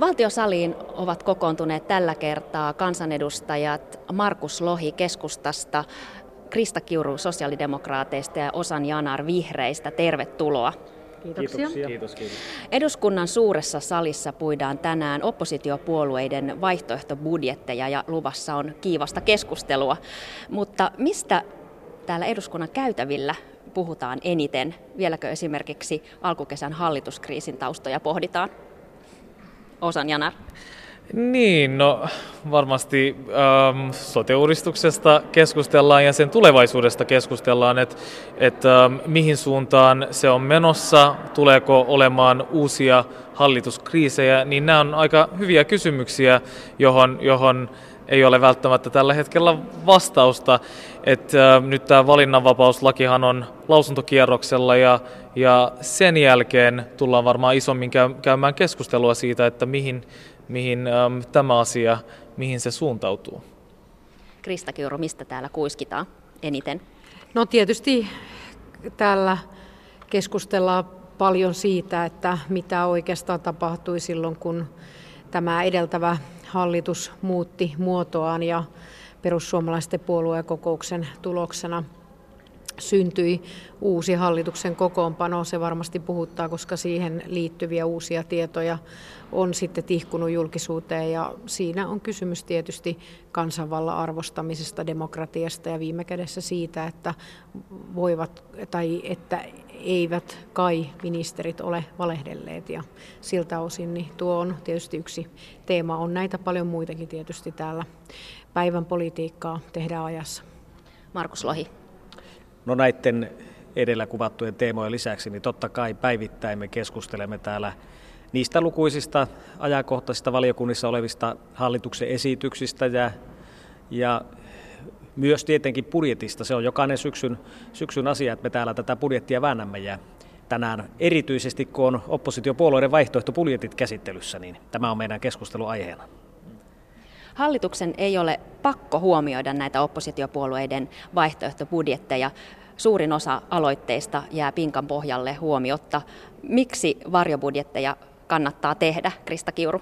Valtiosaliin ovat kokoontuneet tällä kertaa kansanedustajat Markus Lohi keskustasta, Krista Kiuru sosiaalidemokraateista ja Osan Janar vihreistä. Tervetuloa. Kiitoksia. Kiitoksia. Kiitos, kiitos. Eduskunnan suuressa salissa puidaan tänään oppositiopuolueiden vaihtoehtobudjetteja ja luvassa on kiivasta keskustelua. Mutta mistä täällä eduskunnan käytävillä puhutaan eniten? Vieläkö esimerkiksi alkukesän hallituskriisin taustoja pohditaan? Osan Janar. Niin, no varmasti ähm, sote-uudistuksesta keskustellaan ja sen tulevaisuudesta keskustellaan, että et, ähm, mihin suuntaan se on menossa, tuleeko olemaan uusia hallituskriisejä, niin nämä on aika hyviä kysymyksiä, johon, johon ei ole välttämättä tällä hetkellä vastausta. Et, äh, nyt tämä valinnanvapauslakihan on lausuntokierroksella ja, ja sen jälkeen tullaan varmaan isommin käymään keskustelua siitä, että mihin, mihin äm, tämä asia, mihin se suuntautuu. Krista Kiuru, mistä täällä kuiskitaan eniten? No tietysti täällä keskustellaan paljon siitä, että mitä oikeastaan tapahtui silloin, kun tämä edeltävä hallitus muutti muotoaan ja perussuomalaisten puoluekokouksen tuloksena – syntyi uusi hallituksen kokoonpano. Se varmasti puhuttaa, koska siihen liittyviä uusia tietoja on sitten tihkunut julkisuuteen ja siinä on kysymys tietysti kansanvallan arvostamisesta, demokratiasta ja viime kädessä siitä, että voivat tai että eivät kai ministerit ole valehdelleet ja siltä osin niin tuo on tietysti yksi teema. On näitä paljon muitakin tietysti täällä päivän politiikkaa tehdään ajassa. Markus Lohi. No näiden edellä kuvattujen teemojen lisäksi, niin totta kai päivittäin me keskustelemme täällä niistä lukuisista ajankohtaisista valiokunnissa olevista hallituksen esityksistä ja, ja myös tietenkin budjetista. Se on jokainen syksyn, syksyn asia, että me täällä tätä budjettia väännämme ja tänään erityisesti kun on oppositiopuolueiden vaihtoehtobudjetit käsittelyssä, niin tämä on meidän keskusteluaiheena. Hallituksen ei ole pakko huomioida näitä oppositiopuolueiden vaihtoehtobudjetteja. Suurin osa aloitteista jää pinkan pohjalle huomiotta. Miksi varjobudjetteja kannattaa tehdä, Krista Kiuru?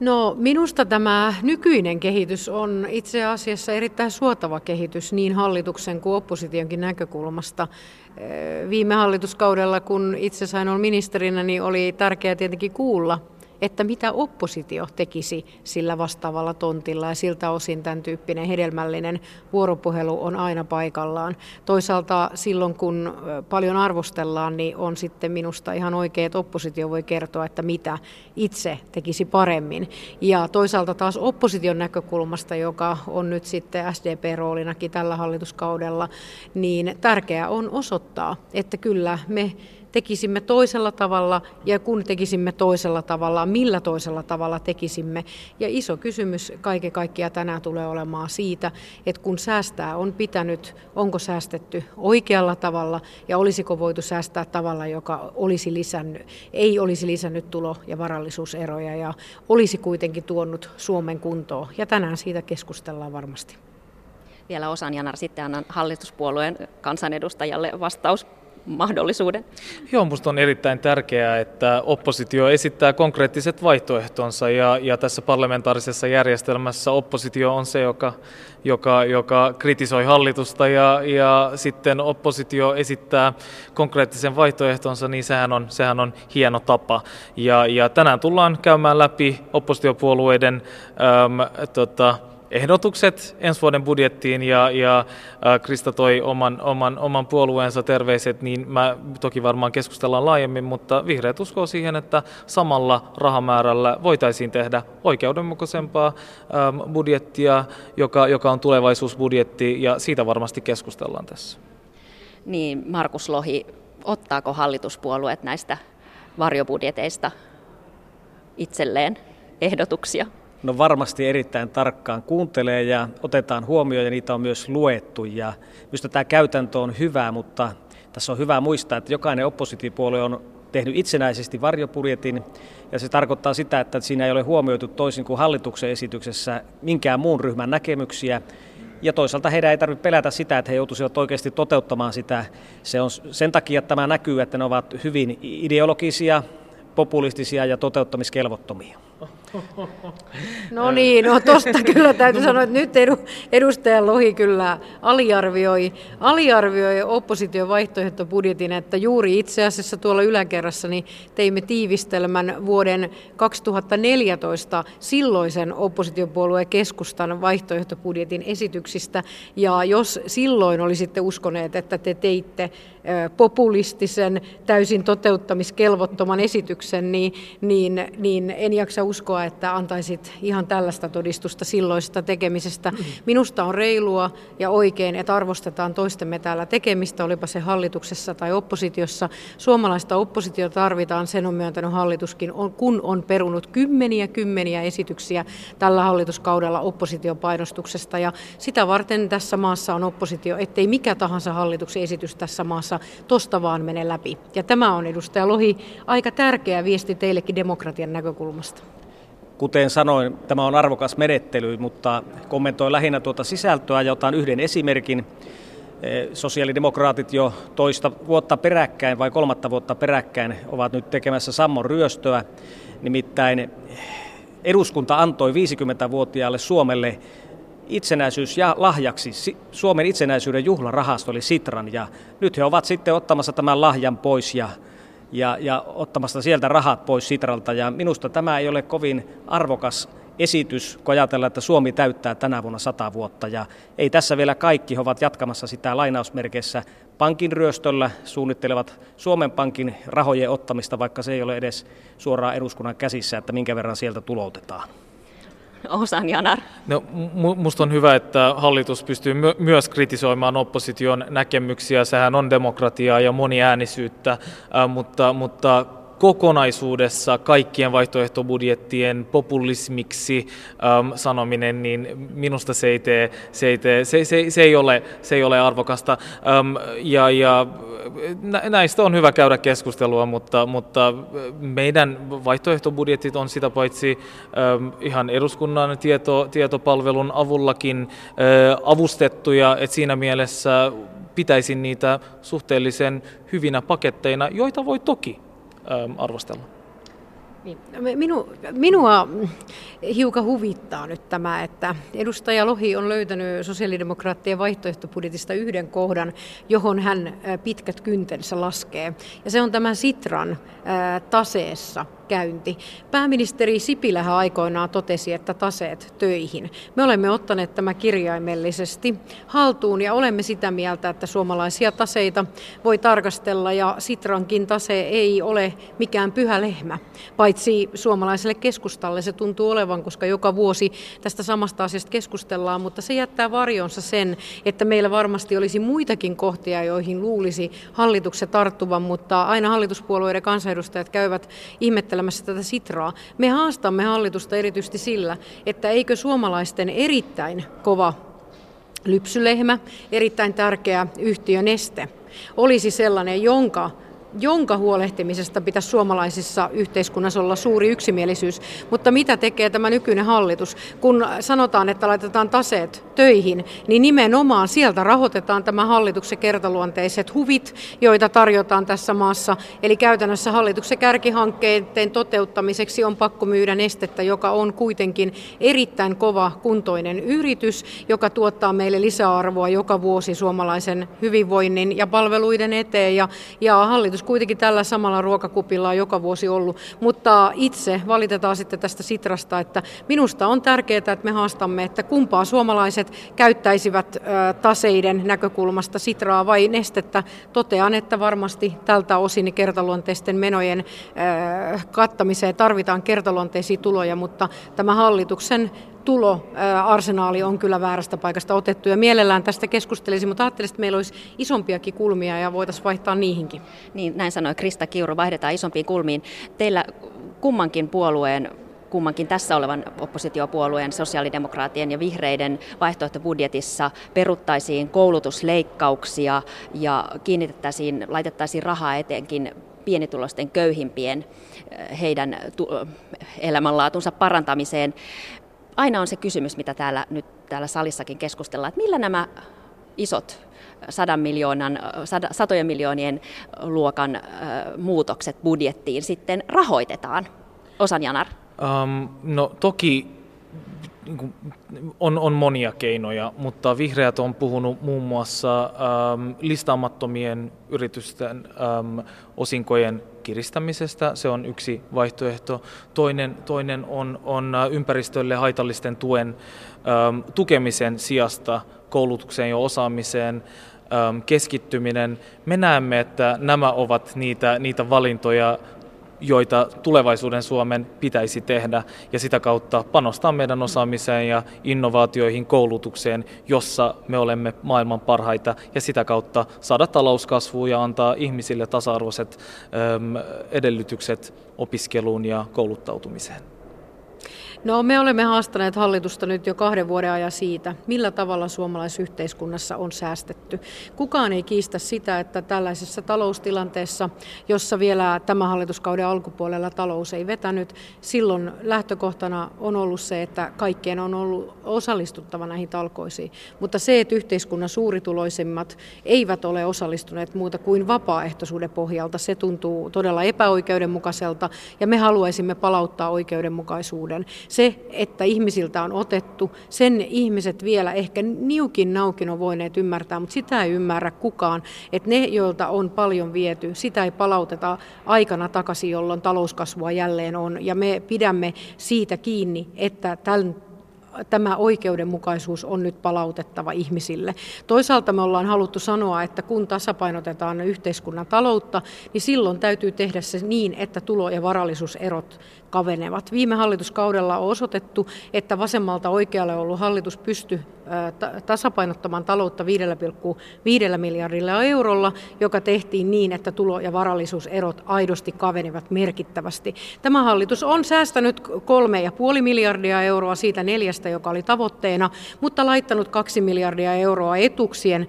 No minusta tämä nykyinen kehitys on itse asiassa erittäin suotava kehitys niin hallituksen kuin oppositionkin näkökulmasta. Viime hallituskaudella, kun itse sain olla ministerinä, niin oli tärkeää tietenkin kuulla että mitä oppositio tekisi sillä vastaavalla tontilla ja siltä osin tämän tyyppinen hedelmällinen vuoropuhelu on aina paikallaan. Toisaalta silloin kun paljon arvostellaan, niin on sitten minusta ihan oikein, että oppositio voi kertoa, että mitä itse tekisi paremmin. Ja toisaalta taas opposition näkökulmasta, joka on nyt sitten SDP-roolinakin tällä hallituskaudella, niin tärkeää on osoittaa, että kyllä me tekisimme toisella tavalla ja kun tekisimme toisella tavalla, millä toisella tavalla tekisimme. Ja iso kysymys kaiken kaikkiaan tänään tulee olemaan siitä, että kun säästää on pitänyt, onko säästetty oikealla tavalla ja olisiko voitu säästää tavalla, joka olisi lisännyt, ei olisi lisännyt tulo- ja varallisuuseroja ja olisi kuitenkin tuonut Suomen kuntoon. Ja tänään siitä keskustellaan varmasti. Vielä osan Janar, sitten annan hallituspuolueen kansanedustajalle vastaus mahdollisuuden. Joo, minusta on erittäin tärkeää, että oppositio esittää konkreettiset vaihtoehtonsa ja, ja tässä parlamentaarisessa järjestelmässä oppositio on se, joka, joka, joka kritisoi hallitusta ja, ja sitten oppositio esittää konkreettisen vaihtoehtonsa, niin sehän on, sehän on hieno tapa. Ja, ja tänään tullaan käymään läpi oppositiopuolueiden äm, tota, ehdotukset ensi vuoden budjettiin ja, ja Krista toi oman, oman, oman puolueensa terveiset, niin mä toki varmaan keskustellaan laajemmin, mutta vihreät uskoo siihen, että samalla rahamäärällä voitaisiin tehdä oikeudenmukaisempaa budjettia, joka, joka on tulevaisuusbudjetti ja siitä varmasti keskustellaan tässä. Niin, Markus Lohi, ottaako hallituspuolueet näistä varjobudjeteista itselleen ehdotuksia? No varmasti erittäin tarkkaan kuuntelee ja otetaan huomioon ja niitä on myös luettu. Ja minusta tämä käytäntö on hyvä, mutta tässä on hyvä muistaa, että jokainen oppositiopuolue on tehnyt itsenäisesti varjopurjetin ja se tarkoittaa sitä, että siinä ei ole huomioitu toisin kuin hallituksen esityksessä minkään muun ryhmän näkemyksiä. Ja toisaalta heidän ei tarvitse pelätä sitä, että he joutuisivat oikeasti toteuttamaan sitä. Se on sen takia, että tämä näkyy, että ne ovat hyvin ideologisia populistisia ja toteuttamiskelvottomia. No niin, no tosta kyllä täytyy sanoa, että nyt edu, edustaja Lohi kyllä aliarvioi, aliarvioi opposition vaihtoehtobudjetin, että juuri itse asiassa tuolla yläkerrassa niin teimme tiivistelmän vuoden 2014 silloisen oppositiopuolueen keskustan vaihtoehtobudjetin esityksistä, ja jos silloin olisitte uskoneet, että te teitte populistisen, täysin toteuttamiskelvottoman esityksen, niin, niin, niin en jaksa uskoa, että antaisit ihan tällaista todistusta silloista tekemisestä. Minusta on reilua ja oikein, että arvostetaan toistemme täällä tekemistä, olipa se hallituksessa tai oppositiossa. Suomalaista oppositiota tarvitaan, sen on myöntänyt hallituskin, kun on perunut kymmeniä kymmeniä esityksiä tällä hallituskaudella oppositiopainostuksesta. Ja sitä varten tässä maassa on oppositio, ettei mikä tahansa hallituksen esitys tässä maassa tosta vaan mene läpi. Ja tämä on edustaja Lohi aika tärkeä viesti teillekin demokratian näkökulmasta. Kuten sanoin, tämä on arvokas menettely, mutta kommentoin lähinnä tuota sisältöä ja otan yhden esimerkin. Eh, sosiaalidemokraatit jo toista vuotta peräkkäin vai kolmatta vuotta peräkkäin ovat nyt tekemässä sammon ryöstöä. Nimittäin eduskunta antoi 50-vuotiaalle Suomelle itsenäisyys ja lahjaksi Suomen itsenäisyyden juhlarahasto eli Sitran ja nyt he ovat sitten ottamassa tämän lahjan pois ja ja, ja ottamasta sieltä rahat pois Sitralta. Ja minusta tämä ei ole kovin arvokas esitys, kun ajatellaan, että Suomi täyttää tänä vuonna sata vuotta. Ja ei tässä vielä kaikki, he ovat jatkamassa sitä lainausmerkeissä pankin ryöstöllä, suunnittelevat Suomen Pankin rahojen ottamista, vaikka se ei ole edes suoraan eduskunnan käsissä, että minkä verran sieltä tuloutetaan. Osan Janar? No, musta on hyvä, että hallitus pystyy my- myös kritisoimaan opposition näkemyksiä. Sehän on demokratiaa ja moniäänisyyttä, mutta, mutta kokonaisuudessa kaikkien vaihtoehtobudjettien populismiksi äm, sanominen, niin minusta se ei, tee, se ei, tee, se, se, se ei, ole, se ei ole arvokasta. Äm, ja, ja näistä on hyvä käydä keskustelua, mutta, mutta meidän vaihtoehtobudjetit on sitä paitsi äm, ihan eduskunnan tieto, tietopalvelun avullakin äh, avustettuja, että siinä mielessä pitäisin niitä suhteellisen hyvinä paketteina, joita voi toki arvostella. Niin. Minu, minua hiukan huvittaa nyt tämä, että edustaja Lohi on löytänyt sosiaalidemokraattien vaihtoehtobudjetista yhden kohdan, johon hän pitkät kyntensä laskee. Ja se on tämä Sitran taseessa käynti. Pääministeri Sipilähän aikoinaan totesi, että taseet töihin. Me olemme ottaneet tämä kirjaimellisesti haltuun ja olemme sitä mieltä, että suomalaisia taseita voi tarkastella ja Sitrankin tase ei ole mikään pyhä lehmä, paitsi suomalaiselle keskustalle se tuntuu olevan, koska joka vuosi tästä samasta asiasta keskustellaan, mutta se jättää varjonsa sen, että meillä varmasti olisi muitakin kohtia, joihin luulisi hallituksen tarttuvan, mutta aina hallituspuolueiden kansanedustajat käyvät ihmettelemään käsittelemässä tätä Sitraa. Me haastamme hallitusta erityisesti sillä, että eikö suomalaisten erittäin kova lypsylehmä, erittäin tärkeä yhtiö Neste, olisi sellainen, jonka jonka huolehtimisesta pitäisi suomalaisissa yhteiskunnassa olla suuri yksimielisyys. Mutta mitä tekee tämä nykyinen hallitus? Kun sanotaan, että laitetaan taseet töihin, niin nimenomaan sieltä rahoitetaan tämä hallituksen kertaluonteiset huvit, joita tarjotaan tässä maassa. Eli käytännössä hallituksen kärkihankkeiden toteuttamiseksi on pakko myydä nestettä, joka on kuitenkin erittäin kova kuntoinen yritys, joka tuottaa meille lisäarvoa joka vuosi suomalaisen hyvinvoinnin ja palveluiden eteen. Ja, ja hallitus kuitenkin tällä samalla ruokakupilla on joka vuosi ollut, mutta itse valitetaan sitten tästä Sitrasta, että minusta on tärkeää, että me haastamme, että kumpaa suomalaiset käyttäisivät taseiden näkökulmasta Sitraa vai nestettä. Totean, että varmasti tältä osin kertaluonteisten menojen kattamiseen tarvitaan kertaluonteisia tuloja, mutta tämä hallituksen tuloarsenaali on kyllä väärästä paikasta otettu ja mielellään tästä keskustelisi, mutta ajattelisin, että meillä olisi isompiakin kulmia ja voitaisiin vaihtaa niihinkin. Niin, näin sanoi Krista Kiuru, vaihdetaan isompiin kulmiin. Teillä kummankin puolueen kummankin tässä olevan oppositiopuolueen, sosiaalidemokraatien ja vihreiden vaihtoehtobudjetissa peruttaisiin koulutusleikkauksia ja kiinnitettäisiin, laitettaisiin rahaa etenkin pienituloisten köyhimpien heidän elämänlaatunsa parantamiseen aina on se kysymys, mitä täällä nyt täällä salissakin keskustellaan, että millä nämä isot sadan miljoonan, satojen miljoonien luokan muutokset budjettiin sitten rahoitetaan? Osan Janar. Um, no toki niin on, on monia keinoja, mutta vihreät on puhunut muun muassa ähm, listaamattomien yritysten ähm, osinkojen kiristämisestä. Se on yksi vaihtoehto. Toinen, toinen on, on äh, ympäristölle haitallisten tuen ähm, tukemisen sijasta koulutukseen ja osaamiseen ähm, keskittyminen. Me näemme, että nämä ovat niitä, niitä valintoja, joita tulevaisuuden Suomen pitäisi tehdä ja sitä kautta panostaa meidän osaamiseen ja innovaatioihin, koulutukseen, jossa me olemme maailman parhaita ja sitä kautta saada talouskasvua ja antaa ihmisille tasa-arvoiset edellytykset opiskeluun ja kouluttautumiseen. No me olemme haastaneet hallitusta nyt jo kahden vuoden ajan siitä, millä tavalla suomalaisyhteiskunnassa on säästetty. Kukaan ei kiistä sitä, että tällaisessa taloustilanteessa, jossa vielä tämä hallituskauden alkupuolella talous ei vetänyt, silloin lähtökohtana on ollut se, että kaikkien on ollut osallistuttava näihin talkoisiin. Mutta se, että yhteiskunnan suurituloisimmat eivät ole osallistuneet muuta kuin vapaaehtoisuuden pohjalta, se tuntuu todella epäoikeudenmukaiselta ja me haluaisimme palauttaa oikeudenmukaisuuden se, että ihmisiltä on otettu, sen ihmiset vielä ehkä niukin naukin on voineet ymmärtää, mutta sitä ei ymmärrä kukaan, että ne, joilta on paljon viety, sitä ei palauteta aikana takaisin, jolloin talouskasvua jälleen on. Ja me pidämme siitä kiinni, että tämän tämä oikeudenmukaisuus on nyt palautettava ihmisille. Toisaalta me ollaan haluttu sanoa, että kun tasapainotetaan yhteiskunnan taloutta, niin silloin täytyy tehdä se niin, että tulo- ja varallisuuserot kavenevat. Viime hallituskaudella on osoitettu, että vasemmalta oikealle ollut hallitus pystyi tasapainottamaan taloutta 5,5 miljardilla eurolla, joka tehtiin niin, että tulo- ja varallisuuserot aidosti kavenivat merkittävästi. Tämä hallitus on säästänyt 3,5 miljardia euroa siitä neljästä, joka oli tavoitteena, mutta laittanut 2 miljardia euroa etuksien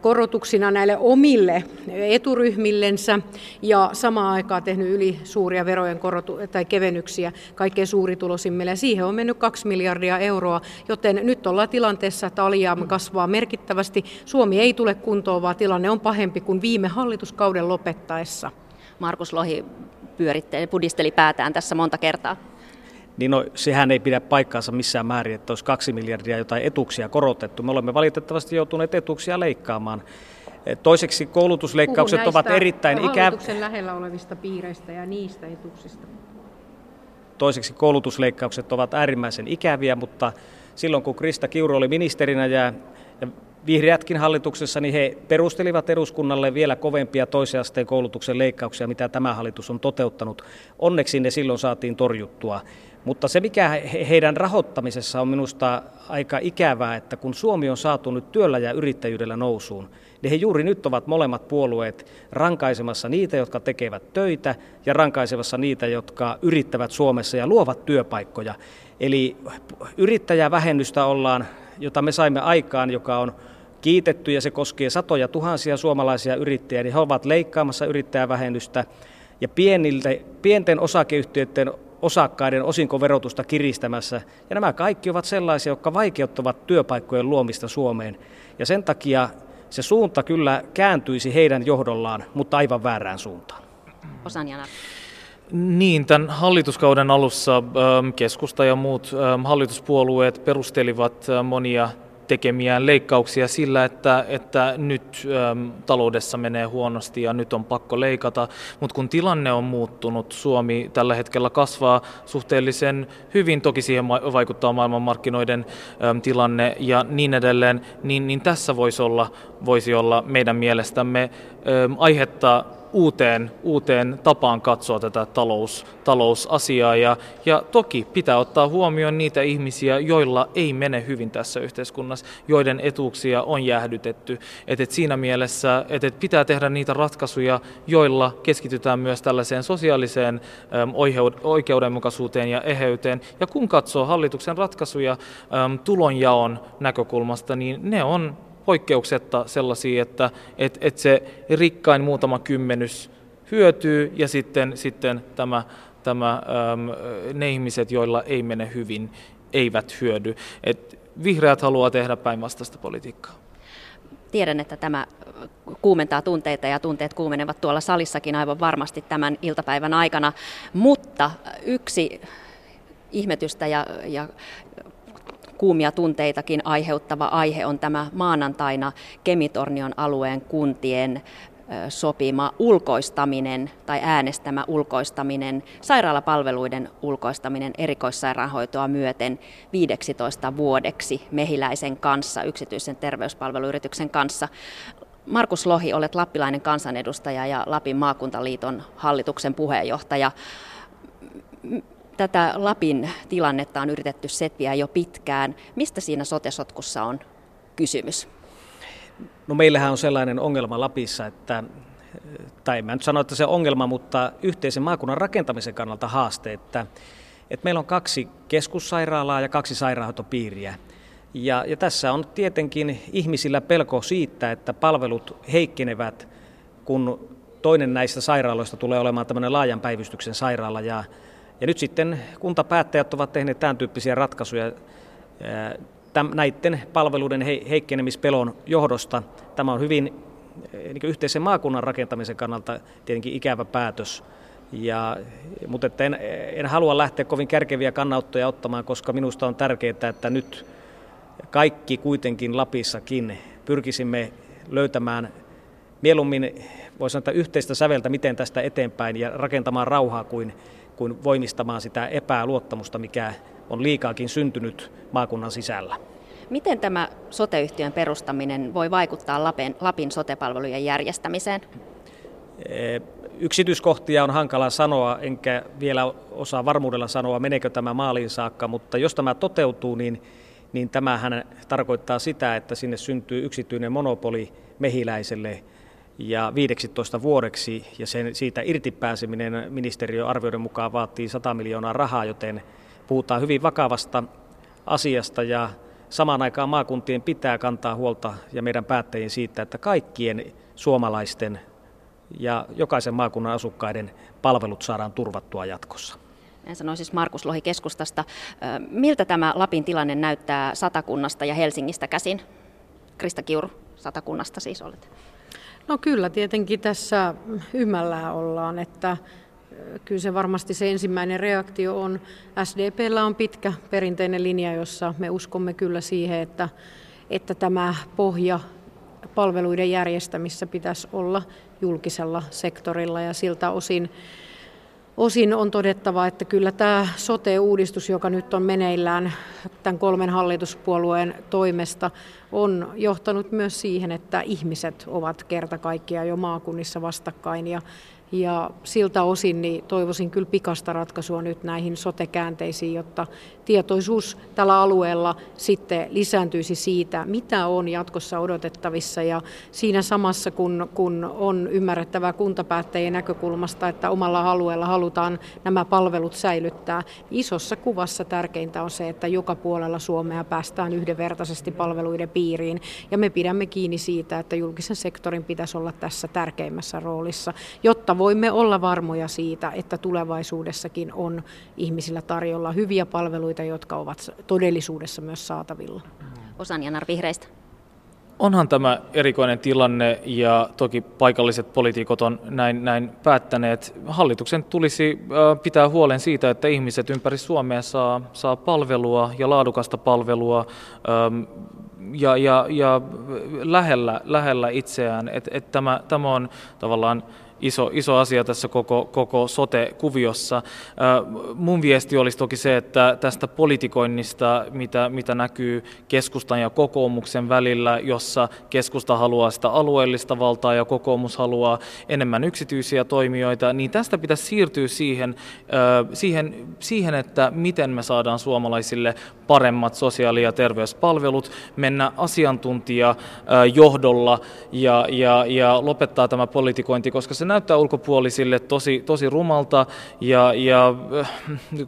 korotuksina näille omille eturyhmillensä ja samaan aikaan tehnyt yli suuria verojen korotu- tai kevennyksiä kaikkein suurituloisimmille. Ja siihen on mennyt 2 miljardia euroa, joten nyt ollaan tilanteessa, että alijäämä kasvaa merkittävästi. Suomi ei tule kuntoon, vaan tilanne on pahempi kuin viime hallituskauden lopettaessa. Markus Lohi pyöritteli, pudisteli päätään tässä monta kertaa niin no, sehän ei pidä paikkaansa missään määrin, että olisi kaksi miljardia jotain etuuksia korotettu. Me olemme valitettavasti joutuneet etuuksia leikkaamaan. Toiseksi koulutusleikkaukset ovat erittäin ikäviä. lähellä olevista piireistä ja niistä etuuksista. Toiseksi koulutusleikkaukset ovat äärimmäisen ikäviä, mutta silloin kun Krista Kiuru oli ministerinä ja, ja vihreätkin hallituksessa, niin he perustelivat eduskunnalle vielä kovempia toisen asteen koulutuksen leikkauksia, mitä tämä hallitus on toteuttanut. Onneksi ne silloin saatiin torjuttua. Mutta se, mikä heidän rahoittamisessa on minusta aika ikävää, että kun Suomi on saatu nyt työllä ja yrittäjyydellä nousuun, niin he juuri nyt ovat molemmat puolueet rankaisemassa niitä, jotka tekevät töitä ja rankaisemassa niitä, jotka yrittävät Suomessa ja luovat työpaikkoja. Eli yrittäjävähennystä ollaan, jota me saimme aikaan, joka on kiitetty ja se koskee satoja tuhansia suomalaisia yrittäjiä, niin he ovat leikkaamassa yrittäjävähennystä ja pieniltä, pienten osakeyhtiöiden osakkaiden osinkoverotusta kiristämässä. Ja nämä kaikki ovat sellaisia, jotka vaikeuttavat työpaikkojen luomista Suomeen. Ja sen takia se suunta kyllä kääntyisi heidän johdollaan, mutta aivan väärään suuntaan. Osanjana. Niin, tämän hallituskauden alussa ähm, keskusta ja muut ähm, hallituspuolueet perustelivat äh, monia tekemiään leikkauksia sillä, että, että nyt äm, taloudessa menee huonosti ja nyt on pakko leikata, mutta kun tilanne on muuttunut, Suomi tällä hetkellä kasvaa suhteellisen hyvin, toki siihen vaikuttaa maailmanmarkkinoiden äm, tilanne ja niin edelleen, niin, niin tässä voisi olla, voisi olla meidän mielestämme äm, aihetta uuteen, uuteen tapaan katsoa tätä talous, talousasiaa. Ja, ja toki pitää ottaa huomioon niitä ihmisiä, joilla ei mene hyvin tässä yhteiskunnassa, joiden etuuksia on jäähdytetty. Et, et siinä mielessä et, et pitää tehdä niitä ratkaisuja, joilla keskitytään myös tällaiseen sosiaaliseen äm, oikeudenmukaisuuteen ja eheyteen. Ja kun katsoo hallituksen ratkaisuja äm, tulonjaon näkökulmasta, niin ne on poikkeuksetta sellaisia, että et, et se rikkain muutama kymmenys hyötyy ja sitten, sitten tämä, tämä, äm, ne ihmiset, joilla ei mene hyvin, eivät hyödy. Et vihreät haluaa tehdä päinvastaista politiikkaa. Tiedän, että tämä kuumentaa tunteita ja tunteet kuumenevat tuolla salissakin aivan varmasti tämän iltapäivän aikana, mutta yksi ihmetystä ja, ja kuumia tunteitakin aiheuttava aihe on tämä maanantaina Kemitornion alueen kuntien sopima ulkoistaminen tai äänestämä ulkoistaminen, sairaalapalveluiden ulkoistaminen erikoissairaanhoitoa myöten 15 vuodeksi mehiläisen kanssa, yksityisen terveyspalveluyrityksen kanssa. Markus Lohi, olet lappilainen kansanedustaja ja Lapin maakuntaliiton hallituksen puheenjohtaja. Tätä Lapin tilannetta on yritetty setviä jo pitkään. Mistä siinä sotesotkussa on kysymys? No meillähän on sellainen ongelma Lapissa, että tai en nyt sano, että se ongelma, mutta yhteisen maakunnan rakentamisen kannalta haaste, että, että meillä on kaksi keskussairaalaa ja kaksi sairaanhoitopiiriä. Ja, ja tässä on tietenkin ihmisillä pelko siitä, että palvelut heikkenevät, kun toinen näistä sairaaloista tulee olemaan tämmöinen laajan päivystyksen sairaala. Ja, ja nyt sitten kuntapäättäjät ovat tehneet tämän tyyppisiä ratkaisuja näiden palveluiden heikkenemispelon johdosta. Tämä on hyvin niin yhteisen maakunnan rakentamisen kannalta tietenkin ikävä päätös. Ja, mutta että en, en halua lähteä kovin kärkeviä kannanottoja ottamaan, koska minusta on tärkeää, että nyt kaikki kuitenkin Lapissakin pyrkisimme löytämään mieluummin, voisi sanoa, yhteistä säveltä, miten tästä eteenpäin ja rakentamaan rauhaa kuin, kuin voimistamaan sitä epäluottamusta, mikä on liikaakin syntynyt maakunnan sisällä. Miten tämä soteyhtiön perustaminen voi vaikuttaa Lapin, Lapin sotepalvelujen järjestämiseen? Yksityiskohtia on hankala sanoa, enkä vielä osaa varmuudella sanoa, meneekö tämä maaliin saakka, mutta jos tämä toteutuu, niin, niin tämähän tarkoittaa sitä, että sinne syntyy yksityinen monopoli mehiläiselle ja 15 vuodeksi, ja sen, siitä irtipääseminen ministeriön arvioiden mukaan vaatii 100 miljoonaa rahaa, joten puhutaan hyvin vakavasta asiasta ja samaan aikaan maakuntien pitää kantaa huolta ja meidän päättäjien siitä, että kaikkien suomalaisten ja jokaisen maakunnan asukkaiden palvelut saadaan turvattua jatkossa. Näin sanoi siis Markus Lohi keskustasta. Miltä tämä Lapin tilanne näyttää Satakunnasta ja Helsingistä käsin? Krista Kiuru, Satakunnasta siis olet. No kyllä, tietenkin tässä ymmällään ollaan, että kyllä se varmasti se ensimmäinen reaktio on. SDPllä on pitkä perinteinen linja, jossa me uskomme kyllä siihen, että, että tämä pohja palveluiden järjestämissä pitäisi olla julkisella sektorilla ja siltä osin Osin on todettava, että kyllä tämä sote-uudistus, joka nyt on meneillään tämän kolmen hallituspuolueen toimesta, on johtanut myös siihen, että ihmiset ovat kerta kaikkiaan jo maakunnissa vastakkain ja ja siltä osin niin toivoisin kyllä pikasta ratkaisua nyt näihin sotekäänteisiin, jotta tietoisuus tällä alueella sitten lisääntyisi siitä, mitä on jatkossa odotettavissa. Ja siinä samassa, kun, kun on ymmärrettävää kuntapäättäjien näkökulmasta, että omalla alueella halutaan nämä palvelut säilyttää, isossa kuvassa tärkeintä on se, että joka puolella Suomea päästään yhdenvertaisesti palveluiden piiriin. Ja me pidämme kiinni siitä, että julkisen sektorin pitäisi olla tässä tärkeimmässä roolissa, jotta voimme olla varmoja siitä, että tulevaisuudessakin on ihmisillä tarjolla hyviä palveluita, jotka ovat todellisuudessa myös saatavilla. Osan Janar Vihreistä. Onhan tämä erikoinen tilanne ja toki paikalliset poliitikot on näin, näin päättäneet. Hallituksen tulisi pitää huolen siitä, että ihmiset ympäri Suomea saa, saa palvelua ja laadukasta palvelua ja, ja, ja lähellä, lähellä itseään. Et, et tämä, tämä on tavallaan iso, iso asia tässä koko, koko sote-kuviossa. Mun viesti olisi toki se, että tästä politikoinnista, mitä, mitä näkyy keskustan ja kokoomuksen välillä, jossa keskusta haluaa sitä alueellista valtaa ja kokoomus haluaa enemmän yksityisiä toimijoita, niin tästä pitäisi siirtyä siihen, siihen, siihen että miten me saadaan suomalaisille paremmat sosiaali- ja terveyspalvelut, mennä asiantuntijajohdolla ja, ja, ja lopettaa tämä politikointi, koska se näyttää ulkopuolisille tosi, tosi rumalta ja, ja äh,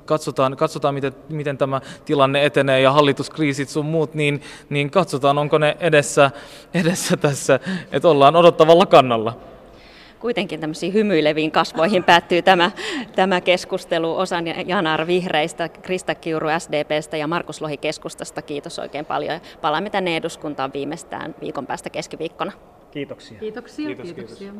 katsotaan, katsotaan miten, miten tämä tilanne etenee ja hallituskriisit sun muut, niin, niin katsotaan onko ne edessä, edessä tässä, että ollaan odottavalla kannalla. kuitenkin tämmöisiin hymyileviin kasvoihin päättyy tämä, tämä keskustelu. Osan Janar Vihreistä, Krista Kiuru SDPstä ja Markus Lohi keskustasta. Kiitos oikein paljon. Palaamme tänne eduskuntaan viimeistään viikon päästä keskiviikkona. Kiitoksia. Kiitoksia. kiitoksia. kiitoksia.